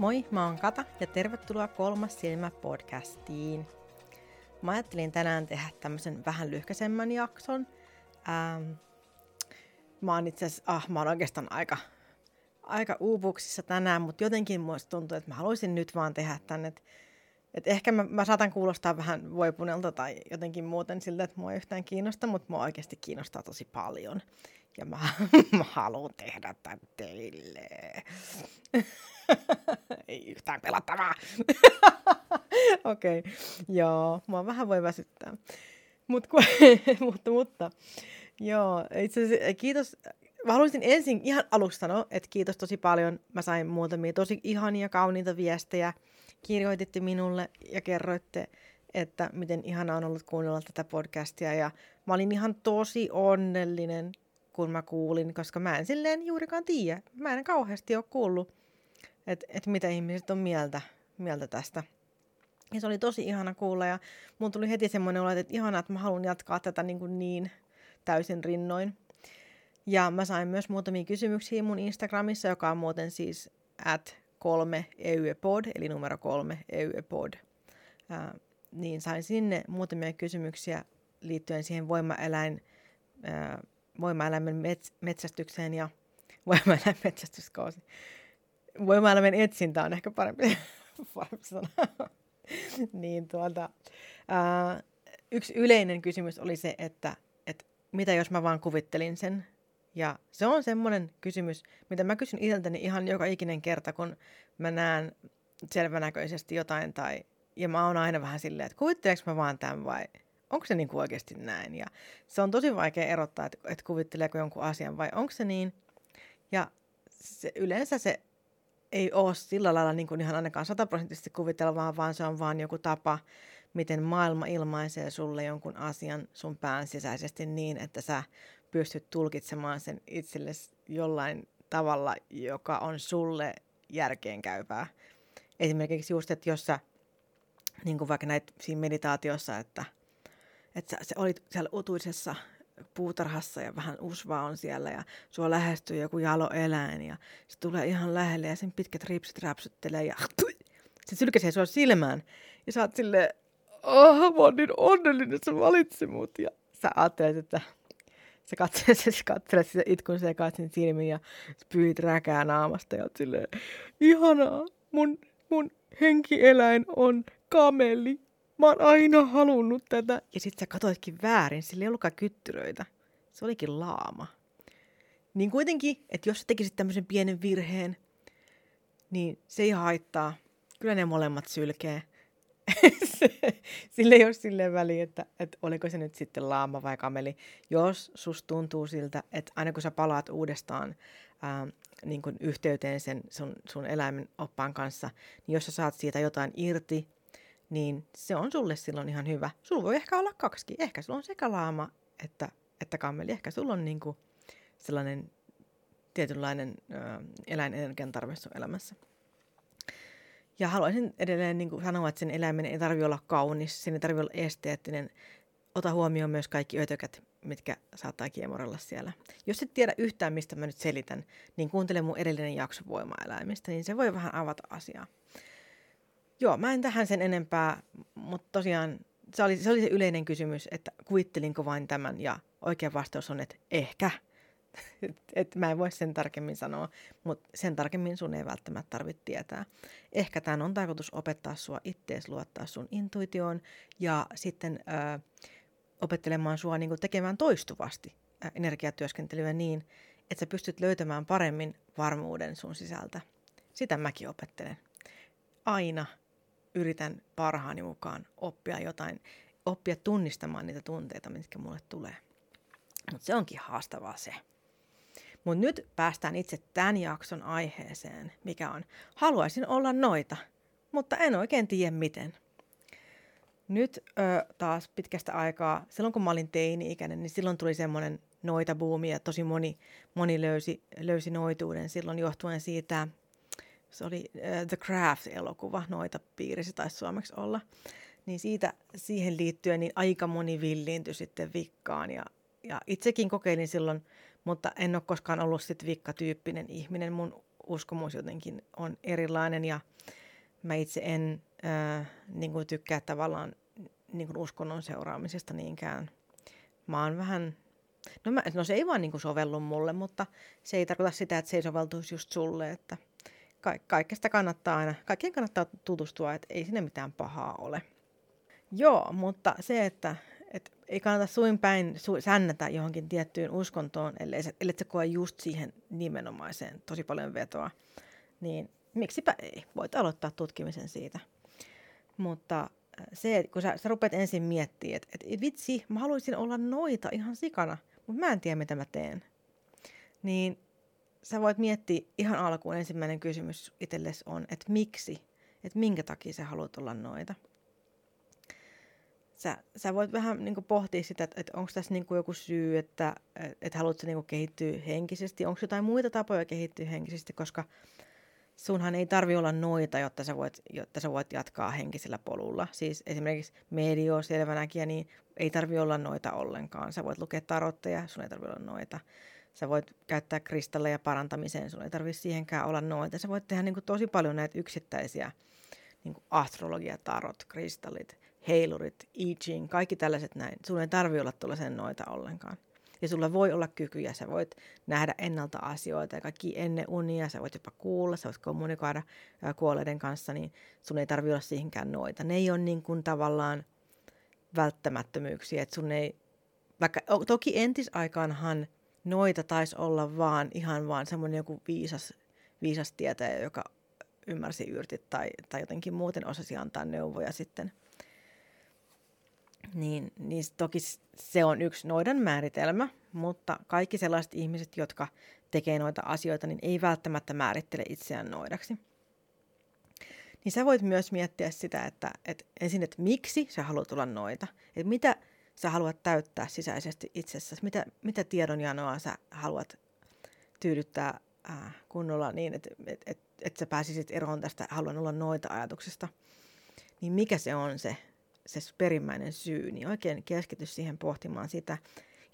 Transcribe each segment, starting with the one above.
Moi, mä oon Kata ja tervetuloa Kolmas silmä podcastiin. Mä ajattelin tänään tehdä tämmöisen vähän lyhkäisemmän jakson. Ähm, mä oon itse asiassa, ah, mä oon oikeastaan aika, aika uupuksissa tänään, mutta jotenkin muista tuntuu, että mä haluaisin nyt vaan tehdä tänne. Et, et ehkä mä, mä saatan kuulostaa vähän voipunelta tai jotenkin muuten siltä, että mua ei yhtään kiinnosta, mutta mua oikeasti kiinnostaa tosi paljon. Ja mä, mä haluan tehdä tämän teille. ei yhtään pelattavaa. Okei, okay. joo, mua vähän voi väsyttää. Mut, ku, mutta, mutta, joo, itse asiassa kiitos. Mä haluaisin ensin ihan aluksi sanoa, että kiitos tosi paljon. Mä sain muutamia tosi ihania, kauniita viestejä. Kirjoititte minulle ja kerroitte, että miten ihana on ollut kuunnella tätä podcastia. Ja mä olin ihan tosi onnellinen, kun mä kuulin, koska mä en silleen juurikaan tiedä. Mä en kauheasti ole kuullut että et mitä ihmiset on mieltä, mieltä tästä. Ja se oli tosi ihana kuulla ja mun tuli heti semmoinen olo, että ihana, että mä haluan jatkaa tätä niin, kuin niin täysin rinnoin. Ja mä sain myös muutamia kysymyksiä mun Instagramissa, joka on muuten siis at kolme euyepod, eli numero kolme euyepod. Ää, niin sain sinne muutamia kysymyksiä liittyen siihen voimaeläin, ää, voimaeläimen mets- metsästykseen ja voimaeläin metsästyskausi voimaelämän etsintä on ehkä parempi, parempi sana. niin tuota, ää, yksi yleinen kysymys oli se, että, että mitä jos mä vaan kuvittelin sen. Ja se on semmoinen kysymys, mitä mä kysyn itseltäni ihan joka ikinen kerta, kun mä näen selvänäköisesti jotain tai ja mä oon aina vähän silleen, että kuvitteleeko mä vaan tämän vai onko se niin kuin oikeasti näin. Ja se on tosi vaikea erottaa, että, että kuvitteleeko jonkun asian vai onko se niin. Ja se, yleensä se ei ole sillä lailla niin kuin ihan ainakaan sataprosenttisesti kuvitelmaa, vaan se on vaan joku tapa, miten maailma ilmaisee sulle jonkun asian sun pään sisäisesti niin, että sä pystyt tulkitsemaan sen itsellesi jollain tavalla, joka on sulle järkeenkäypää. Esimerkiksi just, että jos sä, niin kuin vaikka näitä siinä meditaatiossa, että, että sä, sä olit siellä utuisessa puutarhassa ja vähän usvaa on siellä ja sua lähestyy joku jaloeläin ja se tulee ihan lähelle ja sen pitkät ripsit räpsyttelee ja se sylkäsee sua silmään. Ja sä oot silleen, oh, mä oon niin onnellinen, että sä valitsi mut. Ja sä ajattelet, että sä katselet, sä katselet sitä itkun sekaisin silmiin ja pyyit räkää naamasta ja oot silleen, ihanaa, mun, mun henkieläin on kameli mä oon aina halunnut tätä. Ja sit sä katoitkin väärin, sillä ei ollutkaan kyttyröitä. Se olikin laama. Niin kuitenkin, että jos sä tekisit tämmöisen pienen virheen, niin se ei haittaa. Kyllä ne molemmat sylkee. Sille ei ole silleen väliä, että, että oliko se nyt sitten laama vai kameli. Jos sus tuntuu siltä, että aina kun sä palaat uudestaan ää, niin kuin yhteyteen sen sun, sun eläimen oppaan kanssa, niin jos sä saat siitä jotain irti, niin se on sulle silloin ihan hyvä. Sulla voi ehkä olla kaksi. Ehkä sulla on sekä laama että, että kammeli. Ehkä sulla on niinku sellainen tietynlainen ö, eläinenergian tarve sun elämässä. Ja haluaisin edelleen niin kuin sanoa, että sen eläimen ei tarvitse olla kaunis, sen ei tarvitse olla esteettinen. Ota huomioon myös kaikki ötökät, mitkä saattaa kiemorella siellä. Jos et tiedä yhtään, mistä mä nyt selitän, niin kuuntele mun edellinen jakso voimaeläimistä, niin se voi vähän avata asiaa. Joo, mä en tähän sen enempää, mutta tosiaan se oli, se oli se yleinen kysymys, että kuvittelinko vain tämän ja oikea vastaus on, että ehkä. et, et mä en voi sen tarkemmin sanoa, mutta sen tarkemmin sun ei välttämättä tarvitse tietää. Ehkä tämän on tarkoitus opettaa sua ittees luottaa sun intuitioon ja sitten ö, opettelemaan sua niin tekemään toistuvasti energiatyöskentelyä niin, että sä pystyt löytämään paremmin varmuuden sun sisältä. Sitä mäkin opettelen. Aina yritän parhaani mukaan oppia jotain, oppia tunnistamaan niitä tunteita, mitkä mulle tulee. Mutta se onkin haastavaa se. Mutta nyt päästään itse tämän jakson aiheeseen, mikä on haluaisin olla noita, mutta en oikein tiedä miten. Nyt ö, taas pitkästä aikaa, silloin kun mä olin teini-ikäinen, niin silloin tuli semmoinen noita buumi ja tosi moni, moni löysi, löysi noituuden silloin johtuen siitä, se oli uh, The Craft-elokuva, noita piirissä taisi suomeksi olla. Niin siitä, siihen liittyen niin aika moni villiintyi sitten vikkaan. Ja, ja itsekin kokeilin silloin, mutta en ole koskaan ollut sitten vikkatyyppinen ihminen. Mun uskomus jotenkin on erilainen ja mä itse en äh, niin kuin tykkää tavallaan niin kuin uskonnon seuraamisesta niinkään. Mä oon vähän, no, mä, no se ei vaan niin kuin sovellu mulle, mutta se ei tarkoita sitä, että se ei soveltuisi just sulle, että ka- kaikesta kannattaa aina, kaikkien kannattaa tutustua, että ei sinne mitään pahaa ole. Joo, mutta se, että et ei kannata suin päin su- sännätä johonkin tiettyyn uskontoon, ellei se, ellei se koe just siihen nimenomaiseen tosi paljon vetoa, niin miksipä ei, voit aloittaa tutkimisen siitä. Mutta äh, se, kun sä, sä rupeat ensin miettimään, että, että vitsi, mä haluaisin olla noita ihan sikana, mutta mä en tiedä, mitä mä teen. Niin sä voit miettiä ihan alkuun, ensimmäinen kysymys itsellesi on, että miksi, että minkä takia sä haluat olla noita sä, sä voit vähän niin pohtia sitä, että, että onko tässä niin joku syy, että, että haluatko niin kehittyä henkisesti, onko jotain muita tapoja kehittyä henkisesti, koska sunhan ei tarvi olla noita, jotta sä voit, jotta sä voit jatkaa henkisellä polulla. Siis esimerkiksi medio selvänäkin, niin ei tarvi olla noita ollenkaan. Sä voit lukea tarotteja, sun ei tarvi olla noita. Sä voit käyttää kristalleja parantamiseen, sun ei tarvi siihenkään olla noita. Sä voit tehdä niin tosi paljon näitä yksittäisiä niin astrologia, tarot, kristallit, heilurit, I Ching, kaikki tällaiset näin. Sulla ei tarvi olla tuollaisen noita ollenkaan. Ja sulla voi olla kykyjä, sä voit nähdä ennalta asioita ja kaikki ennen unia, sä voit jopa kuulla, sä voit kommunikoida kuolleiden kanssa, niin sun ei tarvi olla siihenkään noita. Ne ei ole niin kuin tavallaan välttämättömyyksiä, että sun ei, vaikka toki entisaikaanhan noita taisi olla vaan ihan vaan semmoinen joku viisas, viisas tietäjä, joka ymmärsi yrtit tai, tai jotenkin muuten osasi antaa neuvoja sitten – niin, niin toki se on yksi noiden määritelmä, mutta kaikki sellaiset ihmiset, jotka tekee noita asioita, niin ei välttämättä määrittele itseään noidaksi. Niin sä voit myös miettiä sitä, että, että ensin, että miksi sä haluat olla noita, että mitä sä haluat täyttää sisäisesti itsessäsi, mitä, mitä tiedonjanoa sä haluat tyydyttää äh, kunnolla niin, että et, et, et sä pääsisit eroon tästä haluan olla noita ajatuksesta, niin mikä se on se se perimmäinen syy, niin oikein keskity siihen pohtimaan sitä.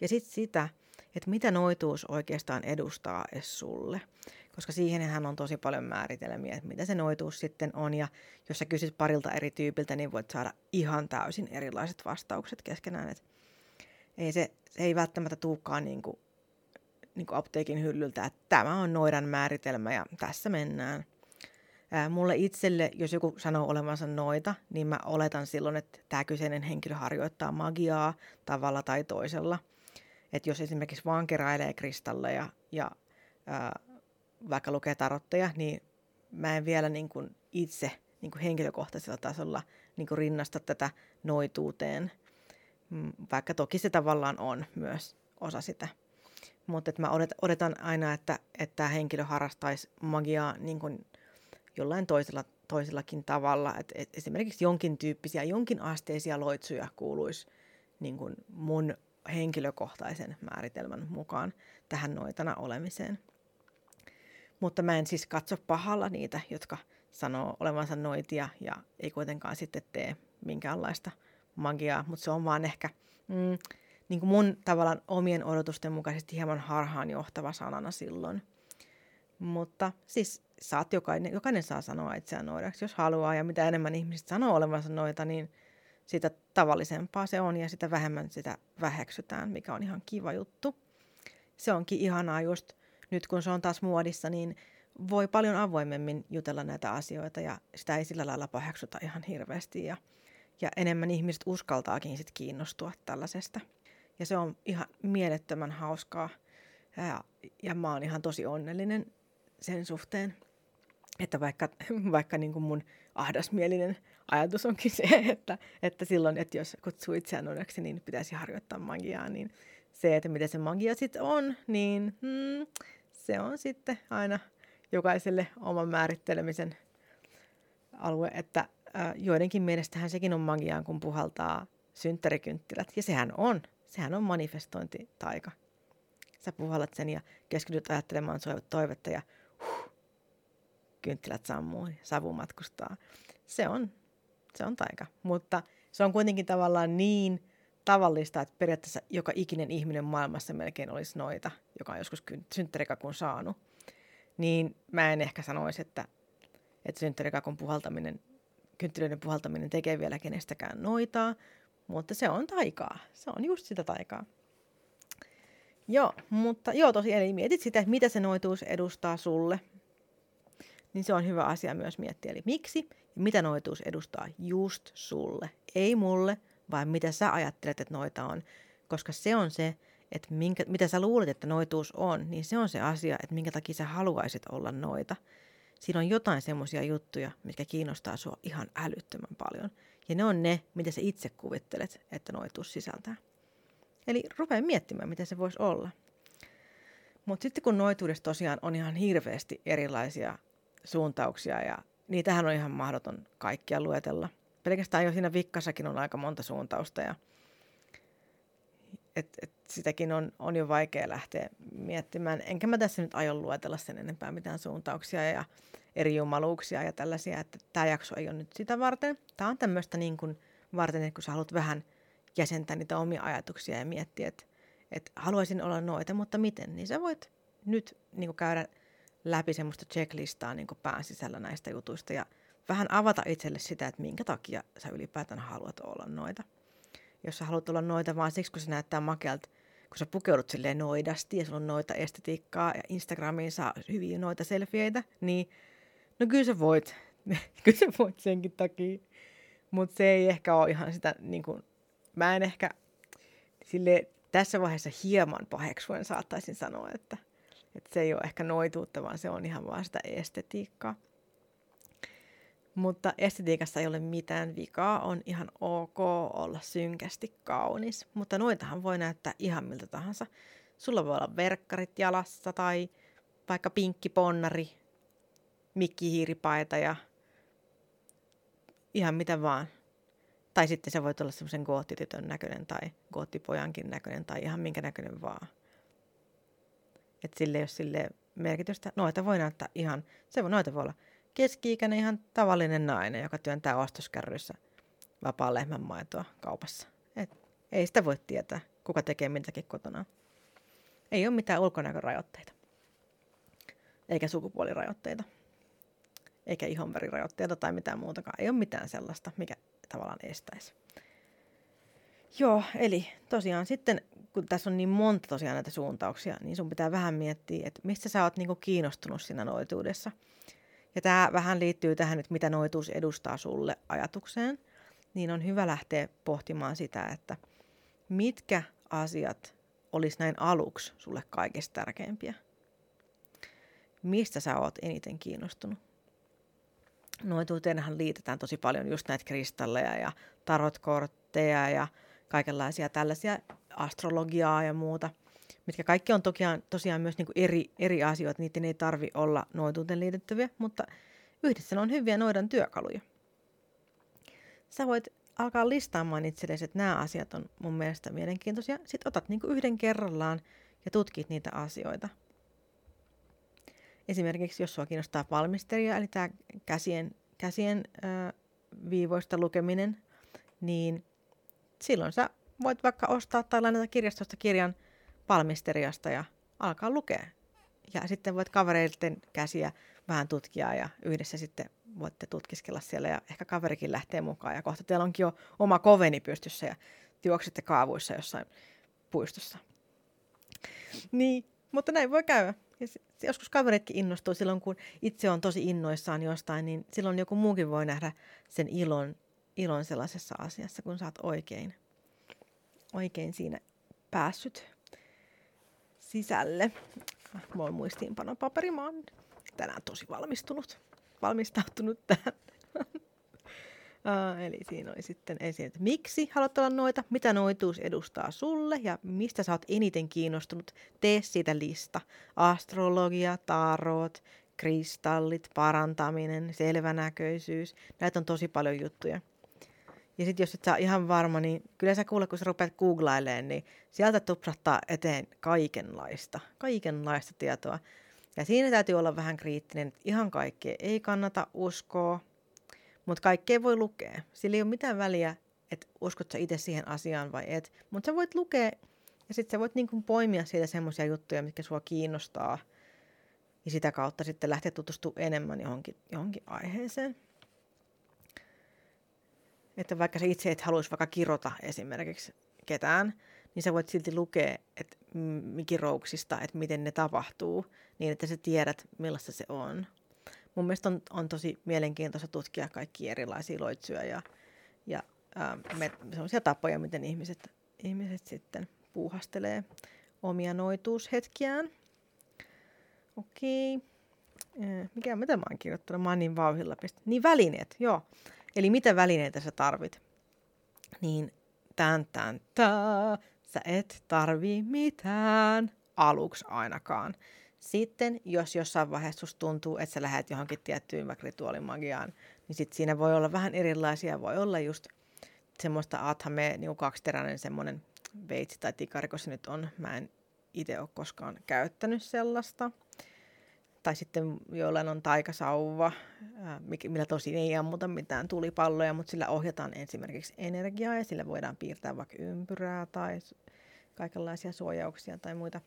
Ja sitten sitä, että mitä noituus oikeastaan edustaa edes sulle. Koska siihenhän on tosi paljon määritelmiä, että mitä se noituus sitten on. Ja jos sä kysyt parilta eri tyypiltä, niin voit saada ihan täysin erilaiset vastaukset keskenään. Et ei se, se ei välttämättä tuukaan niin kuin, niin kuin apteekin hyllyltä, että tämä on noidan määritelmä ja tässä mennään – Ää, mulle itselle, jos joku sanoo olevansa noita, niin mä oletan silloin, että tämä kyseinen henkilö harjoittaa magiaa tavalla tai toisella. Että jos esimerkiksi vaan keräilee kristalleja ja ää, vaikka lukee tarotteja, niin mä en vielä niin kuin itse niin kuin henkilökohtaisella tasolla niin kuin rinnasta tätä noituuteen, mm, vaikka toki se tavallaan on myös osa sitä. Mutta mä odotan aina, että, että tämä henkilö harrastaisi magiaa niin kuin jollain toisella, toisellakin tavalla. Et, et esimerkiksi jonkin tyyppisiä, jonkin asteisia loitsuja kuuluisi niin kuin mun henkilökohtaisen määritelmän mukaan tähän noitana olemiseen. Mutta mä en siis katso pahalla niitä, jotka sanoo olevansa noitia ja ei kuitenkaan sitten tee minkäänlaista magiaa, mutta se on vaan ehkä mm, niin kuin mun tavallaan omien odotusten mukaisesti hieman harhaanjohtava sanana silloin. Mutta siis saat jokainen, jokainen saa sanoa itseään noidaksi, jos haluaa. Ja mitä enemmän ihmiset sanoo olevansa noita, niin sitä tavallisempaa se on ja sitä vähemmän sitä väheksytään, mikä on ihan kiva juttu. Se onkin ihanaa just nyt, kun se on taas muodissa, niin voi paljon avoimemmin jutella näitä asioita ja sitä ei sillä lailla paheksuta ihan hirveästi. Ja, ja enemmän ihmiset uskaltaakin sit kiinnostua tällaisesta. Ja se on ihan mielettömän hauskaa. Ja, ja mä oon ihan tosi onnellinen sen suhteen. Että vaikka, vaikka niin kuin mun ahdasmielinen ajatus onkin se, että, että silloin, että jos kutsuu itseään onneksi, niin pitäisi harjoittaa magiaa, niin se, että mitä se magia sitten on, niin hmm, se on sitten aina jokaiselle oman määrittelemisen alue, että joidenkin mielestähän sekin on magiaa, kun puhaltaa synttärikynttilät. Ja sehän on, sehän on manifestointitaika. Sä puhallat sen ja keskityt ajattelemaan toivetta ja kynttilät sammuu, savu matkustaa. Se on, se on taika, mutta se on kuitenkin tavallaan niin tavallista, että periaatteessa joka ikinen ihminen maailmassa melkein olisi noita, joka on joskus synttärikakun saanut. niin mä en ehkä sanoisi, että, että synttärikakun puhaltaminen, kynttilöiden puhaltaminen tekee vielä kenestäkään noitaa, mutta se on taikaa. Se on just sitä taikaa. Joo, mutta joo tosiaan, eli mietit sitä, mitä se noituus edustaa sulle, niin se on hyvä asia myös miettiä. Eli miksi ja mitä noituus edustaa just sulle, ei mulle, vaan mitä sä ajattelet, että noita on. Koska se on se, että minkä, mitä sä luulet, että noituus on, niin se on se asia, että minkä takia sä haluaisit olla noita. Siinä on jotain semmoisia juttuja, mitkä kiinnostaa sua ihan älyttömän paljon. Ja ne on ne, mitä sä itse kuvittelet, että noituus sisältää. Eli rupea miettimään, miten se voisi olla. Mutta sitten kun noituudessa tosiaan on ihan hirveästi erilaisia suuntauksia ja niitähän on ihan mahdoton kaikkia luetella. Pelkästään jo siinä vikkassakin on aika monta suuntausta ja et, et sitäkin on, on jo vaikea lähteä miettimään. Enkä mä tässä nyt aio luetella sen enempää mitään suuntauksia ja eri jumaluuksia ja tällaisia, että tämä jakso ei ole nyt sitä varten. Tämä on tämmöistä niin kuin varten, että kun sä haluat vähän jäsentää niitä omia ajatuksia ja miettiä, että, että haluaisin olla noita, mutta miten, niin sä voit nyt niin kuin käydä läpi semmoista checklistaa niin pään sisällä näistä jutuista ja vähän avata itselle sitä, että minkä takia sä ylipäätään haluat olla noita. Jos sä haluat olla noita vaan siksi, kun se näyttää makealta, kun sä pukeudut silleen noidasti ja sulla on noita estetiikkaa ja Instagramiin saa hyviä noita selfieitä, niin no kyllä sä voit. kyllä sä voit senkin takia. Mutta se ei ehkä ole ihan sitä, niin kuin, mä en ehkä sille tässä vaiheessa hieman paheksuen saattaisin sanoa, että että se ei ole ehkä noituutta, vaan se on ihan vaan sitä estetiikkaa. Mutta estetiikassa ei ole mitään vikaa, on ihan ok olla synkästi kaunis, mutta noitahan voi näyttää ihan miltä tahansa. Sulla voi olla verkkarit jalassa tai vaikka pinkki ponnari, mikkihiiripaita ja ihan mitä vaan. Tai sitten se voi olla semmoisen goottitytön näköinen tai goottipojankin näköinen tai ihan minkä näköinen vaan. Että sille ei ole sille merkitystä. Noita voi näyttää ihan, se voi, noita voi olla keski-ikäinen ihan tavallinen nainen, joka työntää ostoskärryssä vapaan lehmän maitoa kaupassa. Et ei sitä voi tietää, kuka tekee mitäkin kotona. Ei ole mitään ulkonäkörajoitteita. Eikä sukupuolirajoitteita. Eikä ihonvärirajoitteita tai mitään muutakaan. Ei ole mitään sellaista, mikä tavallaan estäisi. Joo, eli tosiaan sitten kun tässä on niin monta tosiaan näitä suuntauksia, niin sun pitää vähän miettiä, että mistä sä oot niinku kiinnostunut siinä noituudessa. Ja tämä vähän liittyy tähän, että mitä noituus edustaa sulle ajatukseen, niin on hyvä lähteä pohtimaan sitä, että mitkä asiat olisi näin aluksi sulle kaikista tärkeimpiä. Mistä sä oot eniten kiinnostunut? Noituuteenhan liitetään tosi paljon just näitä kristalleja ja tarotkortteja ja kaikenlaisia tällaisia astrologiaa ja muuta, mitkä kaikki on tokiaan, tosiaan myös niin kuin eri, eri asioita, niiden ei tarvi olla noituuteen liitettäviä, mutta yhdessä ne on hyviä noidan työkaluja. Sä voit alkaa listaamaan itsellesi, että nämä asiat on mun mielestä mielenkiintoisia. Sitten otat niin kuin yhden kerrallaan ja tutkit niitä asioita. Esimerkiksi jos sua kiinnostaa valmisteria, eli tämä käsien, käsien äh, viivoista lukeminen, niin silloin sä voit vaikka ostaa tai lainata kirjastosta kirjan palmisteriasta ja alkaa lukea. Ja sitten voit kavereiden käsiä vähän tutkia ja yhdessä sitten voitte tutkiskella siellä ja ehkä kaverikin lähtee mukaan. Ja kohta teillä onkin jo oma koveni pystyssä ja juoksette kaavuissa jossain puistossa. Niin, mutta näin voi käydä. Ja joskus kaveritkin innostuu silloin, kun itse on tosi innoissaan jostain, niin silloin joku muukin voi nähdä sen ilon, ilon sellaisessa asiassa, kun saat oikein oikein siinä päässyt sisälle. Mulla on muistiinpanopaperi, mä oon tänään tosi valmistunut, valmistautunut tähän. Uh, eli siinä oli sitten esiin, että miksi haluat olla noita, mitä noituus edustaa sulle ja mistä sä oot eniten kiinnostunut. Tee siitä lista. Astrologia, tarot, kristallit, parantaminen, selvänäköisyys. Näitä on tosi paljon juttuja. Ja sitten jos et saa ihan varma, niin kyllä sä kuule, kun sä rupeat googlailemaan, niin sieltä tupsahtaa eteen kaikenlaista, kaikenlaista tietoa. Ja siinä täytyy olla vähän kriittinen, että ihan kaikkea ei kannata uskoa, mutta kaikkea voi lukea. Sillä ei ole mitään väliä, että uskot sä itse siihen asiaan vai et. Mutta sä voit lukea ja sitten sä voit niinku poimia siitä semmoisia juttuja, mitkä sua kiinnostaa. ja sitä kautta sitten lähteä tutustumaan enemmän johonkin, johonkin aiheeseen. Että vaikka sä itse et haluaisi vaikka kirota esimerkiksi ketään, niin sä voit silti lukea että mikirouksista, että miten ne tapahtuu, niin että sä tiedät, millaista se on. Mun mielestä on, on tosi mielenkiintoista tutkia kaikki erilaisia loitsuja ja, ja ää, me, sellaisia tapoja, miten ihmiset, ihmiset sitten puuhastelee omia noituushetkiään. Okei. Mikä, mitä mä oon kirjoittanut? Mä oon niin vauhilla pistet. Niin välineet, joo. Eli mitä välineitä sä tarvit? Niin tän tän tää, sä et tarvii mitään, aluksi ainakaan. Sitten, jos jossain vaiheessa tuntuu, että sä lähdet johonkin tiettyyn vaikka rituaalimagiaan, niin sit siinä voi olla vähän erilaisia. Voi olla just semmoista athame, niin kaksiteräinen semmoinen veitsi tai tikariko se nyt on. Mä en itse ole koskaan käyttänyt sellaista. Tai sitten joillain on taikasauva, millä tosin ei ammuta mitään tulipalloja, mutta sillä ohjataan esimerkiksi energiaa ja sillä voidaan piirtää vaikka ympyrää tai kaikenlaisia suojauksia tai muita.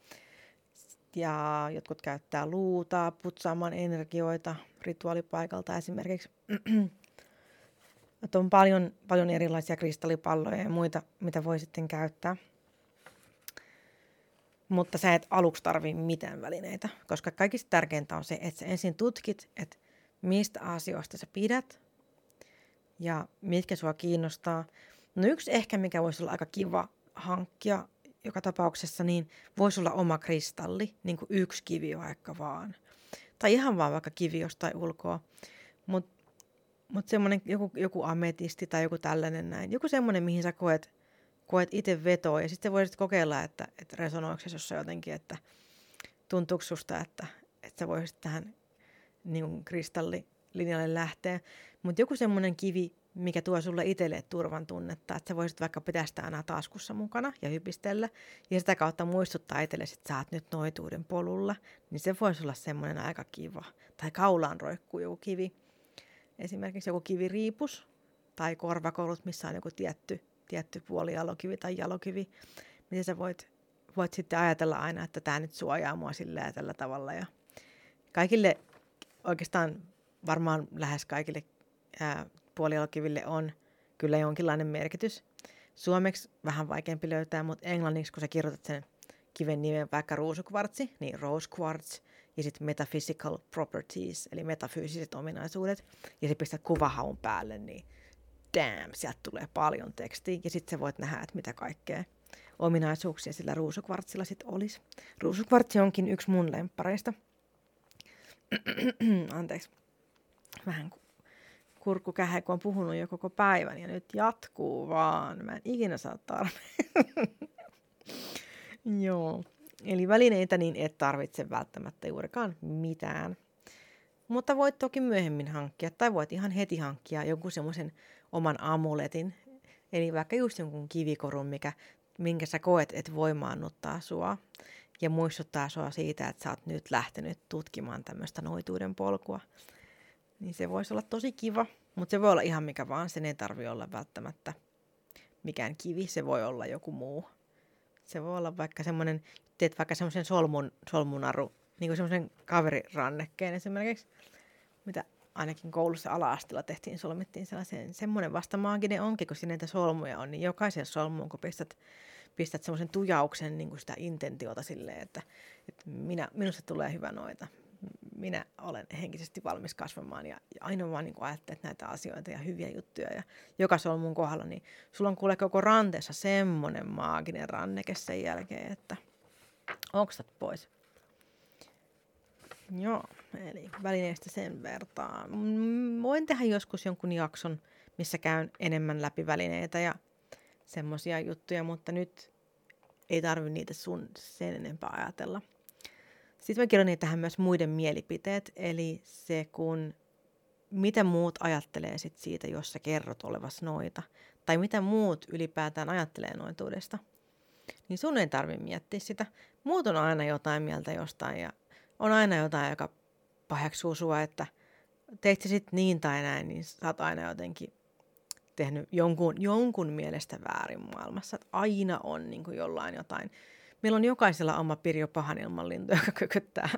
Ja jotkut käyttää luutaa putsaamaan energioita rituaalipaikalta esimerkiksi. Että on paljon, paljon erilaisia kristallipalloja ja muita, mitä voi sitten käyttää. Mutta sä et aluksi tarvii mitään välineitä, koska kaikista tärkeintä on se, että sä ensin tutkit, että mistä asioista sä pidät ja mitkä sua kiinnostaa. No yksi ehkä, mikä voisi olla aika kiva hankkia joka tapauksessa, niin voisi olla oma kristalli, niin kuin yksi kivi vaikka vaan. Tai ihan vaan vaikka kivi jostain ulkoa. Mutta mut semmoinen joku, joku ametisti tai joku tällainen näin. Joku semmoinen, mihin sä koet, koet itse vetoa. Ja sitten voisit kokeilla, että, että resonoiko se jossain jotenkin, että tuntuuko susta, että, että sä voisit tähän niin kristallilinjalle lähteä. Mutta joku semmoinen kivi, mikä tuo sulle itselle turvan tunnetta, että sä voisit vaikka pitää sitä aina taskussa mukana ja hypistellä ja sitä kautta muistuttaa itsellesi, että sä oot nyt noituuden polulla, niin se voisi olla semmoinen aika kiva. Tai kaulaan roikkuu joku kivi, esimerkiksi joku kiviriipus tai korvakolut, missä on joku tietty, tietty puolijalokivi tai jalokivi, miten sä voit, voit sitten ajatella aina, että tämä nyt suojaa mua sillä ja tällä tavalla. Ja kaikille, oikeastaan varmaan lähes kaikille ää, puolijalokiville on kyllä jonkinlainen merkitys. Suomeksi vähän vaikeampi löytää, mutta englanniksi, kun sä kirjoitat sen kiven nimen vaikka ruusukvartsi, niin rose quartz, ja sitten metaphysical properties, eli metafyysiset ominaisuudet, ja sitten pistät kuvahaun päälle, niin damn, sieltä tulee paljon tekstiä, ja sitten sä voit nähdä, että mitä kaikkea ominaisuuksia sillä ruusukvartsilla sitten olisi. Ruusukvartsi onkin yksi mun lemppareista. Anteeksi. Vähän kurkkukähe, kun on puhunut jo koko päivän ja nyt jatkuu vaan. Mä en ikinä saa tarpeen. Joo. Eli välineitä niin et tarvitse välttämättä juurikaan mitään. Mutta voit toki myöhemmin hankkia tai voit ihan heti hankkia jonkun semmoisen oman amuletin. Eli vaikka just jonkun kivikorun, mikä, minkä sä koet, että voimaannuttaa sua ja muistuttaa sua siitä, että sä oot nyt lähtenyt tutkimaan tämmöistä noituuden polkua. Niin se voisi olla tosi kiva, mutta se voi olla ihan mikä vaan. Sen ei tarvi olla välttämättä mikään kivi, se voi olla joku muu. Se voi olla vaikka semmoinen, teet vaikka semmoisen solmun, solmunaru, niin kuin semmoisen kaverirannekkeen esimerkiksi, mitä ainakin koulussa ala-astilla tehtiin, solmittiin sellaisen, semmoinen vasta maaginen onkin, kun siinä solmuja on, niin jokaisen solmuun, kun pistät, pistät semmoisen tujauksen niin kuin sitä intentiota silleen, että, että minä, minusta tulee hyvä noita, minä olen henkisesti valmis kasvamaan ja, aina vaan niin ajattelet näitä asioita ja hyviä juttuja. Ja joka solmun kohdalla, niin sulla on kuule koko ranteessa semmoinen maaginen ranneke sen jälkeen, että oksat pois. Joo, eli välineistä sen vertaan. Voin tehdä joskus jonkun jakson, missä käyn enemmän läpi välineitä ja semmoisia juttuja, mutta nyt ei tarvi niitä sun sen enempää ajatella. Sitten mä kirjoitin tähän myös muiden mielipiteet, eli se kun mitä muut ajattelee sit siitä, jos sä kerrot olevas noita, tai mitä muut ylipäätään ajattelee noituudesta, niin sun ei tarvi miettiä sitä. Muut on aina jotain mieltä jostain ja on aina jotain, joka paheksuu sua, että teit sit niin tai näin, niin sä oot aina jotenkin tehnyt jonkun, jonkun mielestä väärin maailmassa. Että aina on niin kuin jollain jotain Meillä on jokaisella oma Pirjo Pahanilman lintu, joka kököttää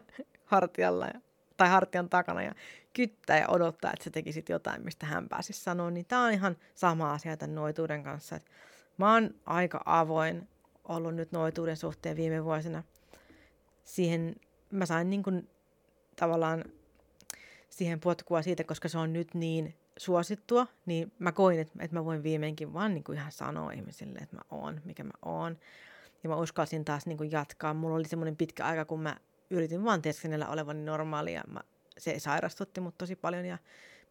hartialla ja, tai hartian takana ja kyttää ja odottaa, että sä tekisit jotain, mistä hän pääsisi sanoa, niin tämä on ihan sama asia tämän noituuden kanssa. Et mä oon aika avoin ollut nyt noituuden suhteen viime vuosina. Siihen mä sain niin kuin, tavallaan siihen potkua siitä, koska se on nyt niin suosittua, niin mä koin, että, että mä voin viimeinkin vaan niin kuin ihan sanoa ihmisille, että mä oon, mikä mä oon. Ja mä uskalsin taas niin kuin jatkaa. Mulla oli semmoinen pitkä aika, kun mä yritin vaan teeskennellä olevani normaali ja mä, se sairastutti mut tosi paljon ja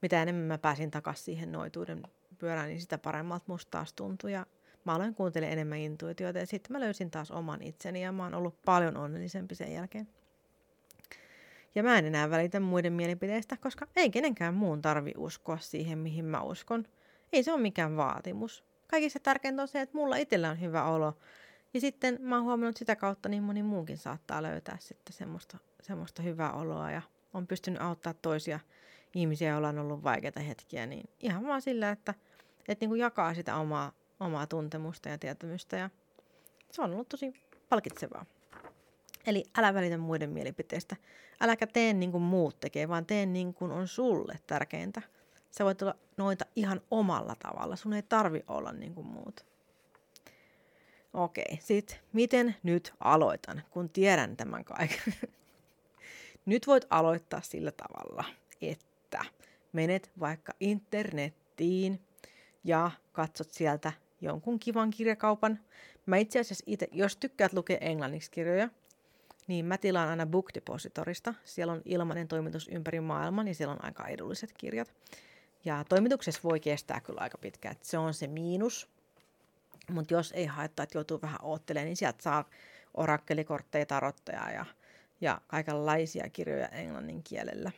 mitä enemmän mä pääsin takaisin siihen noituuden pyörään, niin sitä paremmalta musta taas tuntui ja mä aloin kuuntelemaan enemmän intuitioita ja sitten mä löysin taas oman itseni ja mä oon ollut paljon onnellisempi sen jälkeen. Ja mä en enää välitä muiden mielipiteistä, koska ei kenenkään muun tarvi uskoa siihen, mihin mä uskon. Ei se ole mikään vaatimus. Kaikista tärkeintä on se, että mulla itsellä on hyvä olo. Ja sitten mä oon huomannut sitä kautta, niin moni muukin saattaa löytää sitten semmoista, semmoista hyvää oloa ja on pystynyt auttaa toisia ihmisiä, joilla on ollut vaikeita hetkiä, niin ihan vaan sillä, että, että niin kuin jakaa sitä omaa, omaa tuntemusta ja tietämystä ja se on ollut tosi palkitsevaa. Eli älä välitä muiden mielipiteistä. Äläkä tee niin kuin muut tekee, vaan tee niin kuin on sulle tärkeintä. Sä voit olla noita ihan omalla tavalla. Sun ei tarvi olla niin kuin muut. Okei, sit miten nyt aloitan, kun tiedän tämän kaiken? nyt voit aloittaa sillä tavalla, että menet vaikka internettiin ja katsot sieltä jonkun kivan kirjakaupan. Mä itse asiassa itse, jos tykkäät lukea englanniksi kirjoja, niin mä tilaan aina Book Depositorista. Siellä on ilmainen toimitus ympäri maailman ja siellä on aika edulliset kirjat. Ja toimituksessa voi kestää kyllä aika pitkään, että se on se miinus. Mutta jos ei haittaa, että joutuu vähän oottelemaan, niin sieltä saa orakkelikortteja, tarotteja ja, ja kaikenlaisia kirjoja englannin kielellä.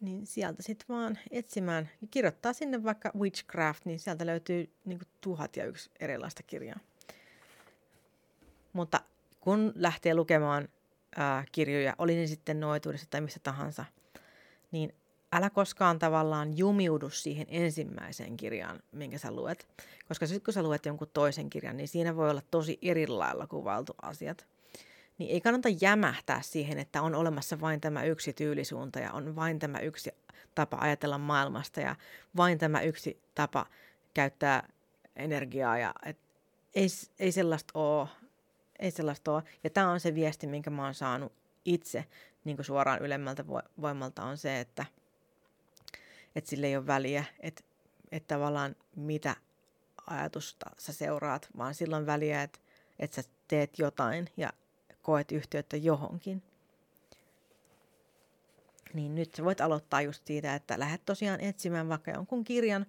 Niin sieltä sitten vaan etsimään kirjoittaa sinne vaikka Witchcraft, niin sieltä löytyy niin tuhat ja yksi erilaista kirjaa. Mutta kun lähtee lukemaan ää, kirjoja, oli ne sitten noituudessa tai missä tahansa, niin älä koskaan tavallaan jumiudu siihen ensimmäiseen kirjaan, minkä sä luet. Koska sitten kun sä luet jonkun toisen kirjan, niin siinä voi olla tosi eri lailla kuvailtu asiat. Niin ei kannata jämähtää siihen, että on olemassa vain tämä yksi tyylisuunta ja on vain tämä yksi tapa ajatella maailmasta ja vain tämä yksi tapa käyttää energiaa. Ja et ei, ei sellaista ole ei sellaista ole. Ja tämä on se viesti, minkä mä oon saanut itse niin suoraan ylemmältä voimalta on se, että, että sille ei ole väliä, että, että tavallaan mitä ajatusta sä seuraat, vaan silloin väliä, että, että sä teet jotain ja koet yhteyttä johonkin. Niin nyt sä voit aloittaa just siitä, että lähdet tosiaan etsimään vaikka jonkun kirjan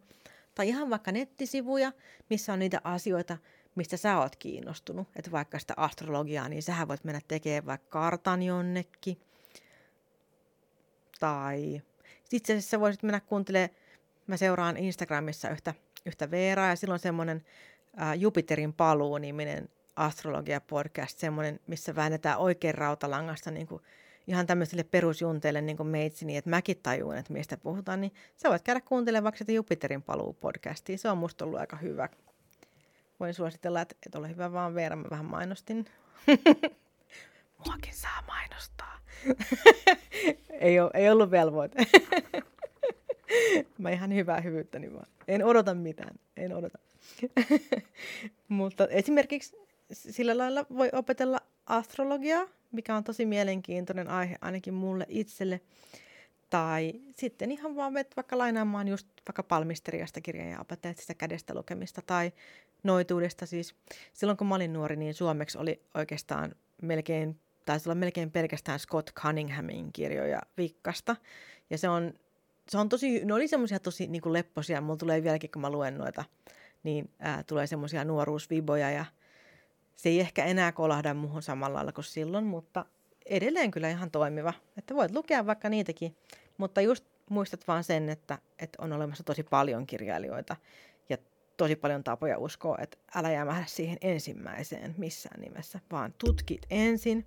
tai ihan vaikka nettisivuja, missä on niitä asioita, mistä sä oot kiinnostunut. Että vaikka sitä astrologiaa, niin sähän voit mennä tekemään vaikka kartan jonnekin. Tai itse asiassa voisit mennä kuuntelemaan, mä seuraan Instagramissa yhtä, yhtä Veeraa ja silloin semmoinen Jupiterin paluu-niminen astrologia-podcast, semmoinen, missä väännetään oikein rautalangasta niin kuin ihan tämmöisille perusjunteille niin kuin meitsi, niin että mäkin tajun, että mistä puhutaan, niin sä voit käydä kuuntelemaan vaikka sitä Jupiterin paluu-podcastia. Se on musta ollut aika hyvä, voin suositella, että, että ole hyvä vaan Veera, mä vähän mainostin. Muakin saa mainostaa. ei, ole, ei ollut velvoite. mä ihan hyvää hyvyyttäni vaan. En odota mitään, en odota. Mutta esimerkiksi sillä lailla voi opetella astrologiaa, mikä on tosi mielenkiintoinen aihe ainakin mulle itselle. Tai sitten ihan vaan vet vaikka lainaamaan just vaikka palmisteriasta kirjaa ja opettajat sitä kädestä lukemista. Tai noituudesta siis. Silloin kun mä olin nuori, niin suomeksi oli oikeastaan melkein, taisi olla melkein pelkästään Scott Cunninghamin kirjoja vikkasta. Ja se on, se on tosi, ne oli semmoisia tosi niin kuin lepposia, mulla tulee vieläkin kun mä luen noita, niin ää, tulee semmoisia nuoruusviboja ja se ei ehkä enää kolahda muuhun samalla lailla kuin silloin, mutta edelleen kyllä ihan toimiva. Että voit lukea vaikka niitäkin, mutta just muistat vaan sen, että, että on olemassa tosi paljon kirjailijoita ja tosi paljon tapoja uskoa, että älä jäämähdä siihen ensimmäiseen missään nimessä, vaan tutkit ensin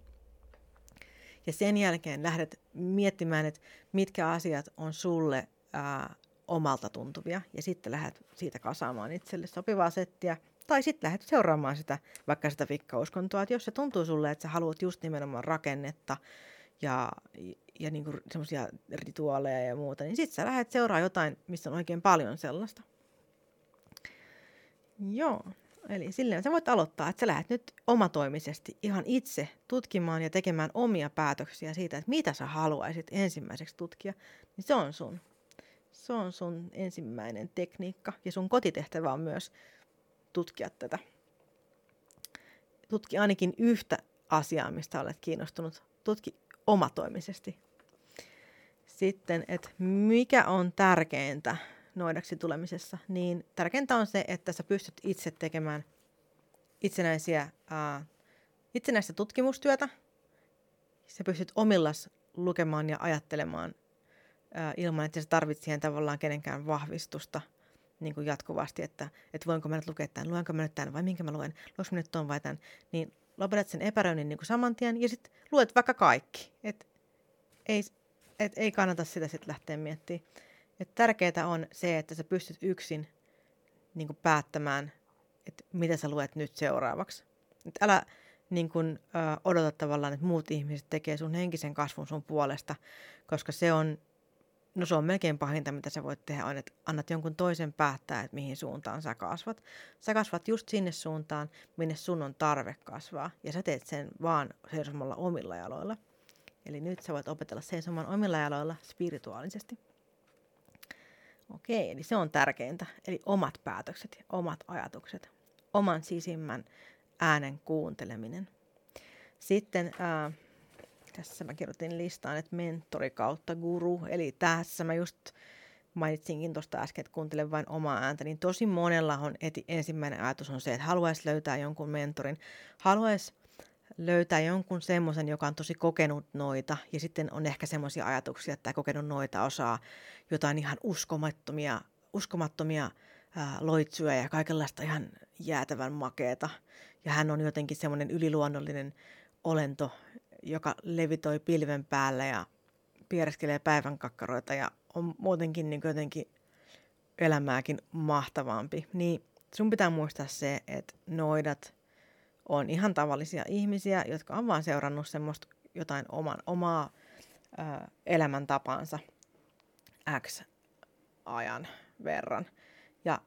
ja sen jälkeen lähdet miettimään, että mitkä asiat on sulle ää, omalta tuntuvia ja sitten lähdet siitä kasaamaan itselle sopivaa settiä tai sitten lähdet seuraamaan sitä, vaikka sitä vikkauskontoa, että jos se tuntuu sulle, että sä haluat just nimenomaan rakennetta, ja, ja niin semmoisia rituaaleja ja muuta, niin sitten sä lähdet seuraa jotain, missä on oikein paljon sellaista. Joo, eli silleen sä voit aloittaa, että sä lähdet nyt omatoimisesti ihan itse tutkimaan ja tekemään omia päätöksiä siitä, että mitä sä haluaisit ensimmäiseksi tutkia, niin se on sun. Se on sun ensimmäinen tekniikka ja sun kotitehtävä on myös tutkia tätä. Tutki ainakin yhtä asiaa, mistä olet kiinnostunut. Tutki omatoimisesti. Sitten, että mikä on tärkeintä noidaksi tulemisessa, niin tärkeintä on se, että sä pystyt itse tekemään itsenäisiä, ää, itsenäistä tutkimustyötä. Sä pystyt omillas lukemaan ja ajattelemaan ää, ilman, että sä tarvitset siihen tavallaan kenenkään vahvistusta niin kuin jatkuvasti, että, että voinko mä nyt lukea tämän, luenko mä nyt tämän vai minkä mä luen, luenko mä nyt ton vai tämän, niin lopetat sen epäröinnin niin kuin saman tien ja sitten luet vaikka kaikki. Et ei, et ei kannata sitä sitten lähteä miettimään. Et tärkeää on se, että sä pystyt yksin niin kuin päättämään, että mitä sä luet nyt seuraavaksi. Et älä niin kuin, ö, odota tavallaan, että muut ihmiset tekee sun henkisen kasvun sun puolesta, koska se on, no se on melkein pahinta, mitä sä voit tehdä, on, että annat jonkun toisen päättää, että mihin suuntaan sä kasvat. Sä kasvat just sinne suuntaan, minne sun on tarve kasvaa, ja sä teet sen vaan seisomalla omilla jaloilla. Eli nyt sä voit opetella seisomaan omilla jaloilla spirituaalisesti. Okei, eli se on tärkeintä. Eli omat päätökset omat ajatukset. Oman sisimmän äänen kuunteleminen. Sitten ää, tässä mä kirjoitin listaan, että mentori kautta guru. Eli tässä mä just mainitsinkin tuosta äsken, että kuuntelen vain omaa ääntä, niin tosi monella on eti, ensimmäinen ajatus on se, että haluaisi löytää jonkun mentorin, haluaisi löytää jonkun semmoisen, joka on tosi kokenut noita, ja sitten on ehkä semmoisia ajatuksia, että kokenut noita osaa jotain ihan uskomattomia, uskomattomia ää, loitsuja ja kaikenlaista ihan jäätävän makeeta. Ja hän on jotenkin semmoinen yliluonnollinen olento, joka levitoi pilven päällä ja piereskelee päivän kakkaroita ja on muutenkin niin jotenkin elämääkin mahtavampi. Niin sun pitää muistaa se, että noidat – on ihan tavallisia ihmisiä, jotka on vaan seurannut semmoista jotain oman, omaa ö, elämäntapaansa X ajan verran. Ja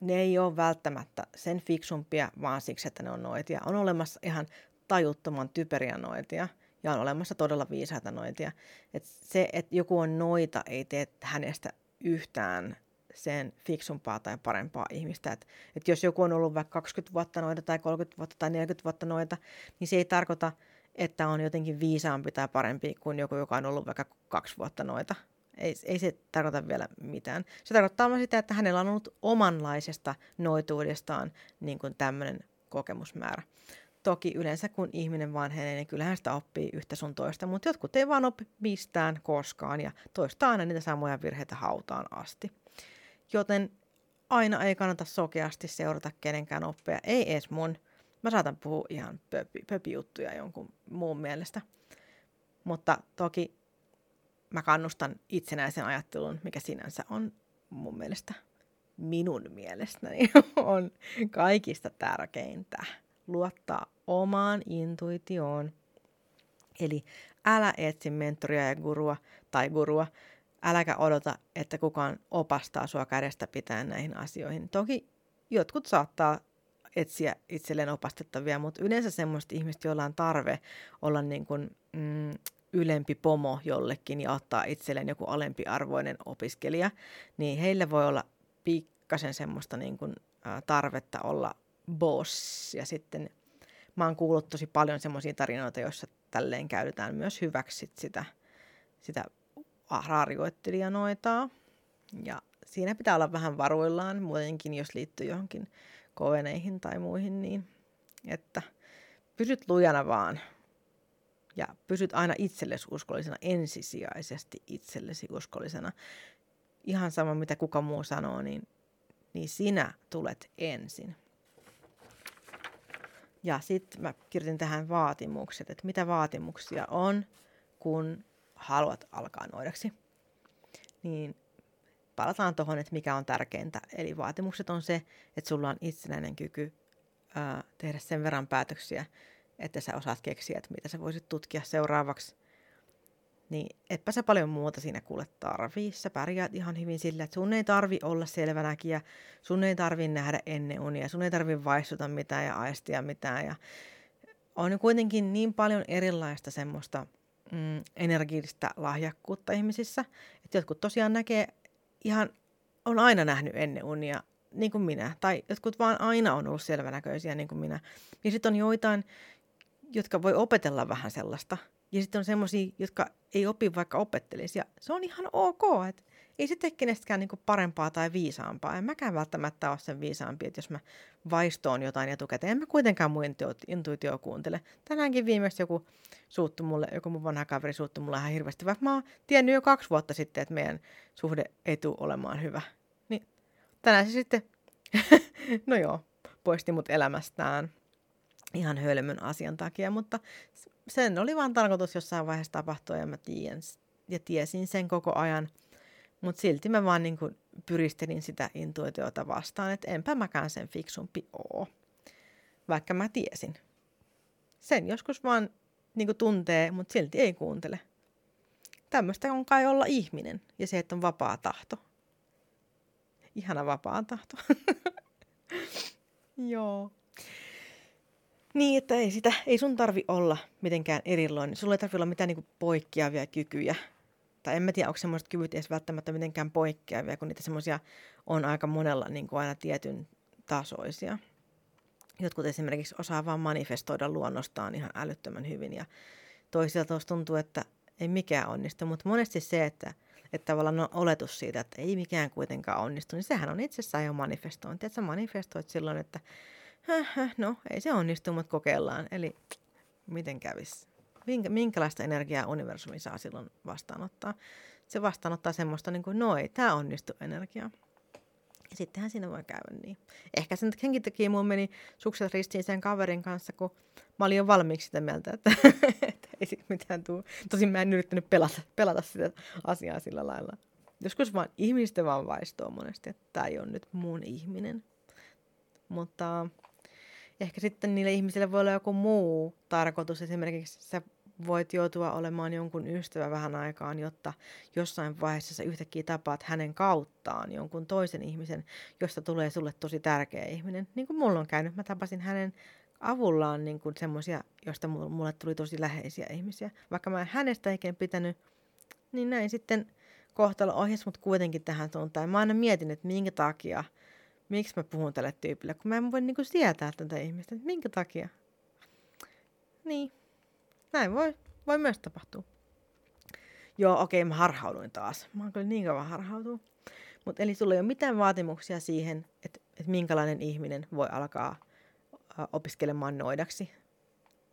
ne ei ole välttämättä sen fiksumpia, vaan siksi, että ne on noitia. On olemassa ihan tajuttoman typeriä noitia ja on olemassa todella viisaita noitia. Et se, että joku on noita, ei tee hänestä yhtään sen fiksumpaa tai parempaa ihmistä. Että et jos joku on ollut vaikka 20 vuotta noita tai 30 vuotta tai 40 vuotta noita, niin se ei tarkoita, että on jotenkin viisaampi tai parempi kuin joku, joka on ollut vaikka kaksi vuotta noita. Ei, ei se tarkoita vielä mitään. Se tarkoittaa vain sitä, että hänellä on ollut omanlaisesta noituudestaan niin kuin tämmöinen kokemusmäärä. Toki yleensä kun ihminen vanhenee, niin kyllähän sitä oppii yhtä sun toista, mutta jotkut ei vaan oppi mistään koskaan ja toistaa aina niitä samoja virheitä hautaan asti joten aina ei kannata sokeasti seurata kenenkään oppia, ei edes mun. Mä saatan puhua ihan pöpi, pöpijuttuja jonkun muun mielestä. Mutta toki mä kannustan itsenäisen ajattelun, mikä sinänsä on mun mielestä, minun mielestäni, on kaikista tärkeintä. Luottaa omaan intuitioon. Eli älä etsi mentoria ja gurua tai gurua, äläkä odota, että kukaan opastaa sua kädestä pitäen näihin asioihin. Toki jotkut saattaa etsiä itselleen opastettavia, mutta yleensä semmoiset ihmiset, joilla on tarve olla niin kuin, mm, ylempi pomo jollekin ja ottaa itselleen joku alempiarvoinen opiskelija, niin heillä voi olla pikkasen semmoista niin kuin, ä, tarvetta olla boss. Ja sitten mä oon kuullut tosi paljon semmoisia tarinoita, joissa tälleen käytetään myös hyväksi sitä, sitä harjoittelijanoitaa. Ja siinä pitää olla vähän varuillaan, muutenkin jos liittyy johonkin koveneihin tai muihin, niin että pysyt lujana vaan. Ja pysyt aina itsellesi uskollisena, ensisijaisesti itsellesi uskollisena. Ihan sama, mitä kuka muu sanoo, niin, niin sinä tulet ensin. Ja sitten mä kirjoitin tähän vaatimukset, että mitä vaatimuksia on, kun haluat alkaa noidaksi, niin palataan tuohon, että mikä on tärkeintä. Eli vaatimukset on se, että sulla on itsenäinen kyky ää, tehdä sen verran päätöksiä, että sä osaat keksiä, että mitä sä voisit tutkia seuraavaksi. Niin etpä sä paljon muuta siinä kuule tarvii. Sä pärjäät ihan hyvin sillä, että sun ei tarvi olla selvänäkin ja sun ei tarvi nähdä ennen unia, sun ei tarvi vaistuta mitään ja aistia mitään. Ja on kuitenkin niin paljon erilaista semmoista mm, energiallista lahjakkuutta ihmisissä, että jotkut tosiaan näkee ihan, on aina nähnyt ennen unia niin kuin minä, tai jotkut vaan aina on ollut selvänäköisiä niin kuin minä. Ja sitten on joitain, jotka voi opetella vähän sellaista. Ja sitten on semmoisia, jotka ei opi vaikka opettelisi. Ja se on ihan ok, että ei se tee kenestäkään niinku parempaa tai viisaampaa. En mäkään välttämättä ole sen viisaampi, että jos mä vaistoon jotain etukäteen, en mä kuitenkaan mun intuitio kuuntele. Tänäänkin viimeksi joku suuttu mulle, joku mun vanha kaveri suuttu mulle ihan hirveästi, vaikka mä oon tiennyt jo kaksi vuotta sitten, että meidän suhde ei tule olemaan hyvä. Niin tänään se sitten, no joo, poisti mut elämästään ihan hölmön asian takia, mutta sen oli vaan tarkoitus jossain vaiheessa tapahtua ja mä tiedän, ja tiesin sen koko ajan. Mutta silti mä vaan niin kuin pyristelin sitä intuitiota vastaan, että enpä mäkään sen fiksumpi oo, vaikka mä tiesin. Sen joskus vaan niin kuin tuntee, mutta silti ei kuuntele. Tämmöistä on kai olla ihminen ja se, että on vapaa tahto. Ihana vapaa tahto. Joo. Niin, että ei, sitä, ei sun tarvi olla mitenkään erilainen. Sulla ei tarvi olla mitään niin poikkeavia kykyjä. Tai en mä tiedä, onko semmoiset kyvyt edes välttämättä mitenkään poikkeavia, kun niitä semmoisia on aika monella niin kuin aina tietyn tasoisia. Jotkut esimerkiksi osaa vaan manifestoida luonnostaan ihan älyttömän hyvin ja toisilta tuntuu, että ei mikään onnistu, mutta monesti se, että, että tavallaan on oletus siitä, että ei mikään kuitenkaan onnistu, niin sehän on itsessään jo manifestointi. Että sä manifestoit silloin, että no ei se onnistu, mutta kokeillaan. Eli miten kävisi? Minkälaista energiaa universumi saa silloin vastaanottaa? Se vastaanottaa semmoista, niin kuin, no ei, tämä onnistu energiaa. Ja sittenhän siinä voi käydä niin. Ehkä sen henkin takia mun meni sukset ristiin sen kaverin kanssa, kun mä olin jo valmiiksi sitä mieltä, että, että ei siitä mitään tule. Tosin mä en yrittänyt pelata, pelata sitä asiaa sillä lailla. Joskus vaan ihmistä vaan vaistoo monesti, että tämä ei ole nyt mun ihminen. Mutta ehkä sitten niille ihmisille voi olla joku muu tarkoitus. Esimerkiksi sä voit joutua olemaan jonkun ystävä vähän aikaan, jotta jossain vaiheessa sä yhtäkkiä tapaat hänen kauttaan jonkun toisen ihmisen, josta tulee sulle tosi tärkeä ihminen. Niin kuin mulla on käynyt, mä tapasin hänen avullaan niin kuin semmoisia, joista mulle tuli tosi läheisiä ihmisiä. Vaikka mä en hänestä eikä pitänyt, niin näin sitten kohtalo ohjasi mut kuitenkin tähän suuntaan. Mä aina mietin, että minkä takia – miksi mä puhun tälle tyypille, kun mä en voi niinku sietää tätä ihmistä. Minkä takia? Niin, näin voi, voi myös tapahtua. Joo, okei, mä harhauduin taas. Mä oon kyllä niin kauan harhautuu. Mutta eli sulla ei ole mitään vaatimuksia siihen, että, että minkälainen ihminen voi alkaa ä, opiskelemaan noidaksi.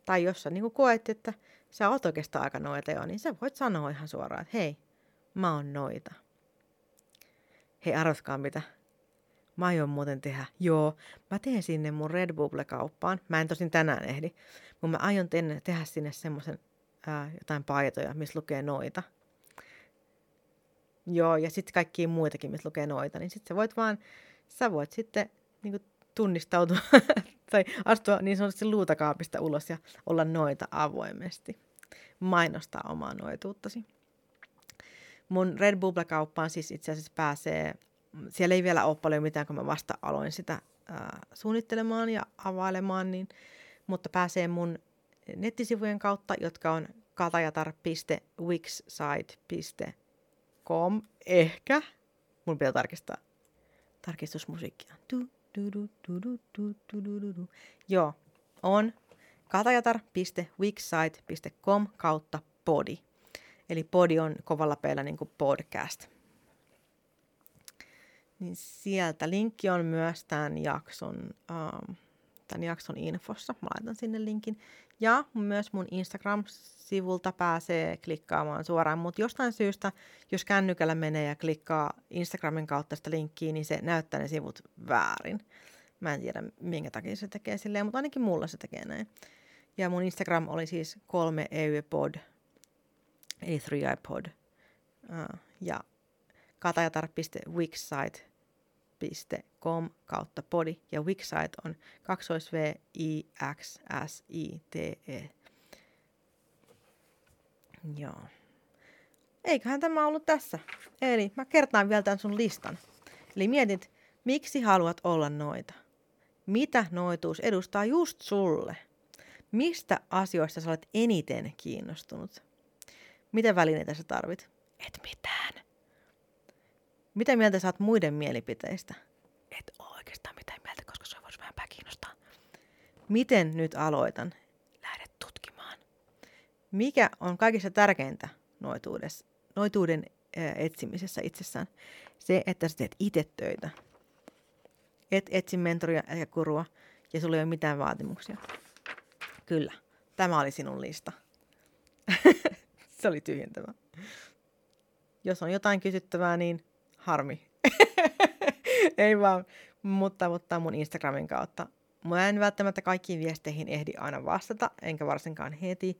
Tai jos sä niin koet, että sä oot oikeastaan aika noita jo, niin sä voit sanoa ihan suoraan, että hei, mä oon noita. Hei, arvatkaa mitä Mä aion muuten tehdä, joo, mä teen sinne mun Red Bubble-kauppaan. Mä en tosin tänään ehdi, mutta mä aion tehdä, tehdä sinne semmoisen jotain paitoja, missä lukee noita. Joo, ja sitten kaikkia muitakin, missä lukee noita. Niin sitten sä voit vaan, sä voit sitten niin tunnistautua tai astua niin sanotusti luutakaapista ulos ja olla noita avoimesti. Mainostaa omaa noituuttasi. Mun Red Bubble-kauppaan siis itse asiassa pääsee siellä ei vielä ole paljon mitään, kun mä vasta aloin sitä ää, suunnittelemaan ja availemaan, niin, mutta pääsee mun nettisivujen kautta, jotka on katajatar.wixsite.com. Ehkä. Mun pitää tarkistaa. Tarkistusmusiikkia. Du, du, du, du, du, du, du, du, du. Joo, on katajatar.wixsite.com kautta podi. Eli podi on kovalla peillä niin kuin podcast niin sieltä linkki on myös tämän jakson, ähm, tämän jakson infossa. Mä laitan sinne linkin. Ja myös mun Instagram-sivulta pääsee klikkaamaan suoraan, mutta jostain syystä, jos kännykällä menee ja klikkaa Instagramin kautta sitä linkkiä, niin se näyttää ne sivut väärin. Mä en tiedä, minkä takia se tekee silleen, mutta ainakin mulla se tekee näin. Ja mun Instagram oli siis kolme EUPod, eli 3iPod. Uh, ja katajatar.wixsite.com kautta podi ja Wixsite on 2 v i x s i t e Joo. eiköhän tämä ollut tässä. Eli mä kertaan vielä tämän sun listan. Eli mietit, miksi haluat olla noita? Mitä noituus edustaa just sulle? Mistä asioista sä olet eniten kiinnostunut? Mitä välineitä sä tarvit? Et mitään. Mitä mieltä saat muiden mielipiteistä? Et ole oikeastaan mitään mieltä, koska se voisi vähän kiinnostaa. Miten nyt aloitan? Lähde tutkimaan. Mikä on kaikista tärkeintä noituuden etsimisessä itsessään? Se, että sä teet itse töitä. Et etsi mentoria eikä kurua ja sulla ei ole mitään vaatimuksia. Kyllä, tämä oli sinun lista. se oli tyhjentävä. Jos on jotain kysyttävää, niin harmi. ei vaan, mutta, mutta mun Instagramin kautta. Mä en välttämättä kaikkiin viesteihin ehdi aina vastata, enkä varsinkaan heti,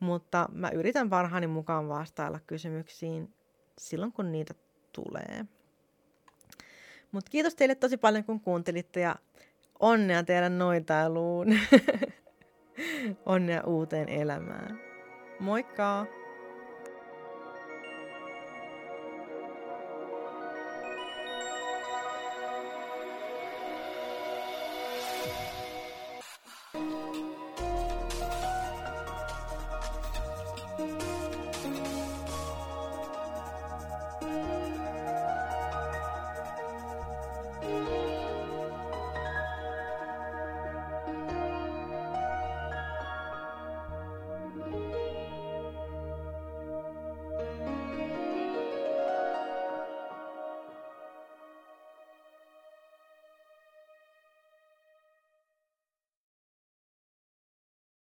mutta mä yritän parhaani mukaan vastailla kysymyksiin silloin, kun niitä tulee. Mutta kiitos teille tosi paljon, kun kuuntelitte ja onnea teidän noitailuun. onnea uuteen elämään. Moikka!